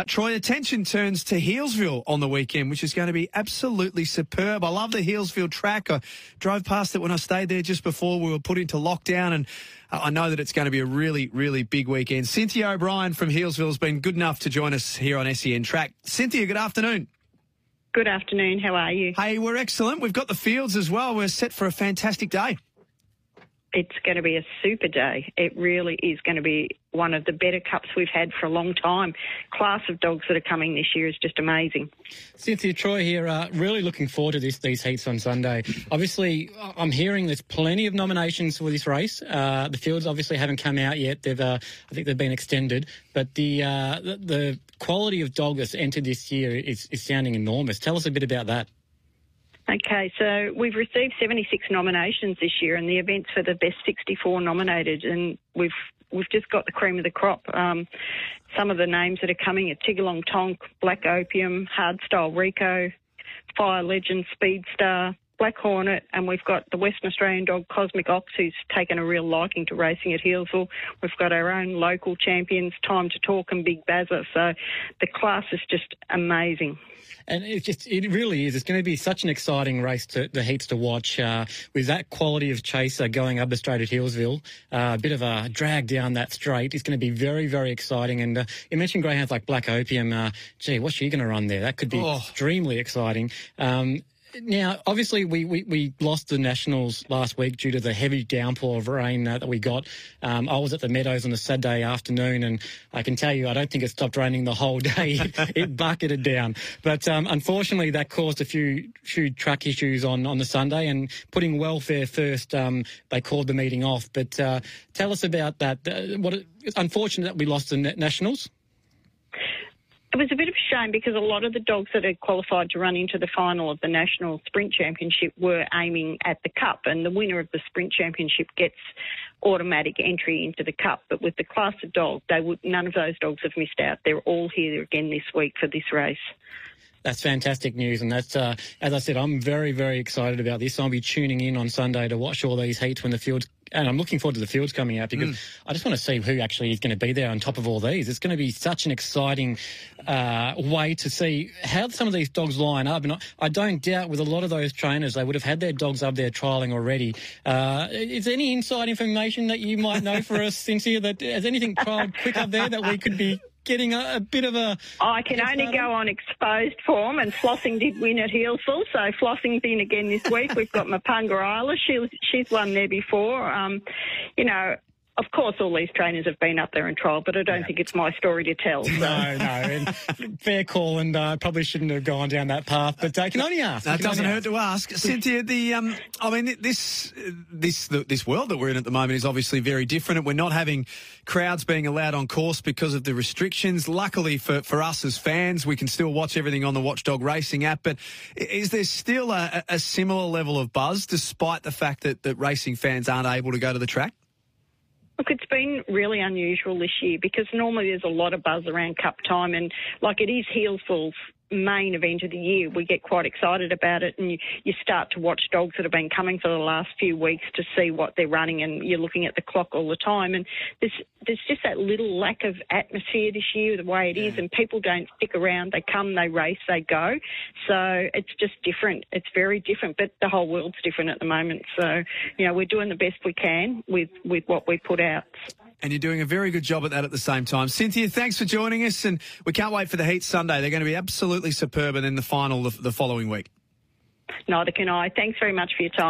Uh, Troy, attention turns to Healesville on the weekend, which is going to be absolutely superb. I love the Healesville track. I drove past it when I stayed there just before we were put into lockdown, and I know that it's going to be a really, really big weekend. Cynthia O'Brien from Healesville has been good enough to join us here on SEN Track. Cynthia, good afternoon. Good afternoon. How are you? Hey, we're excellent. We've got the fields as well. We're set for a fantastic day it's going to be a super day. It really is going to be one of the better cups we've had for a long time. Class of dogs that are coming this year is just amazing. Cynthia Troy here, uh, really looking forward to this, these heats on Sunday. Obviously, I'm hearing there's plenty of nominations for this race. Uh, the fields obviously haven't come out yet. They've, uh, I think they've been extended, but the, uh, the, the quality of dog that's entered this year is, is sounding enormous. Tell us a bit about that. Okay, so we've received 76 nominations this year, and the event's for the best 64 nominated, and we've we've just got the cream of the crop. Um, some of the names that are coming are Tiggerlong Tonk, Black Opium, Hardstyle Rico, Fire Legend, Speedstar, Black Hornet, and we've got the Western Australian dog Cosmic Ox, who's taken a real liking to racing at Healesville. We've got our own local champions, Time to Talk and Big Bazza. So the class is just amazing. And it just it really is. It's going to be such an exciting race to the heats to watch uh, with that quality of chaser going up the straight at Healesville. Uh, a bit of a drag down that straight. It's going to be very very exciting. And uh, you mentioned greyhounds like Black Opium. Uh, gee, what's she going to run there? That could be oh. extremely exciting. Um, now, obviously, we, we, we, lost the Nationals last week due to the heavy downpour of rain uh, that we got. Um, I was at the Meadows on a Saturday afternoon, and I can tell you, I don't think it stopped raining the whole day. it, bucketed down. But um, unfortunately, that caused a few, few track issues on, on the Sunday, and putting welfare first, um, they called the meeting off. But uh, tell us about that. Uh, what, unfortunate that we lost the Nationals. It was a bit of a shame because a lot of the dogs that had qualified to run into the final of the National Sprint Championship were aiming at the Cup, and the winner of the Sprint Championship gets automatic entry into the Cup. But with the class of dog, they would none of those dogs have missed out. They're all here again this week for this race. That's fantastic news, and that's uh, as I said, I'm very, very excited about this. I'll be tuning in on Sunday to watch all these heats when the fields, and I'm looking forward to the fields coming out because mm. I just want to see who actually is going to be there on top of all these. It's going to be such an exciting uh, way to see how some of these dogs line up, and I, I, don't doubt with a lot of those trainers they would have had their dogs up there trialing already. Uh, is there any inside information that you might know for us, Cynthia? That has anything trialed quick up there that we could be getting a, a bit of a. I can only go on exposed form, and Flossing did win at Healesville, so Flossing's in again this week. We've got Mapunga Isla. She, she's won there before. Um, you know, of course, all these trainers have been up there and trial, but I don't yeah. think it's my story to tell. So. No, no, and fair call, and uh, probably shouldn't have gone down that path. But I uh, can only ask. That doesn't hurt ask. to ask, Cynthia. The um, I mean, this this this world that we're in at the moment is obviously very different, we're not having crowds being allowed on course because of the restrictions. Luckily for for us as fans, we can still watch everything on the Watchdog Racing app. But is there still a, a similar level of buzz, despite the fact that that racing fans aren't able to go to the track? Look, it's been really unusual this year because normally there's a lot of buzz around cup time and like it is heels Healesville's main event of the year, we get quite excited about it, and you, you start to watch dogs that have been coming for the last few weeks to see what they're running, and you're looking at the clock all the time. And there's there's just that little lack of atmosphere this year, the way it is, and people don't stick around. They come, they race, they go. So it's just different. It's very different, but the whole world's different at the moment. So you know, we're doing the best we can with with what we put out. And you're doing a very good job at that at the same time. Cynthia, thanks for joining us. And we can't wait for the Heat Sunday. They're going to be absolutely superb. And then the final the, the following week. Neither can I. Thanks very much for your time.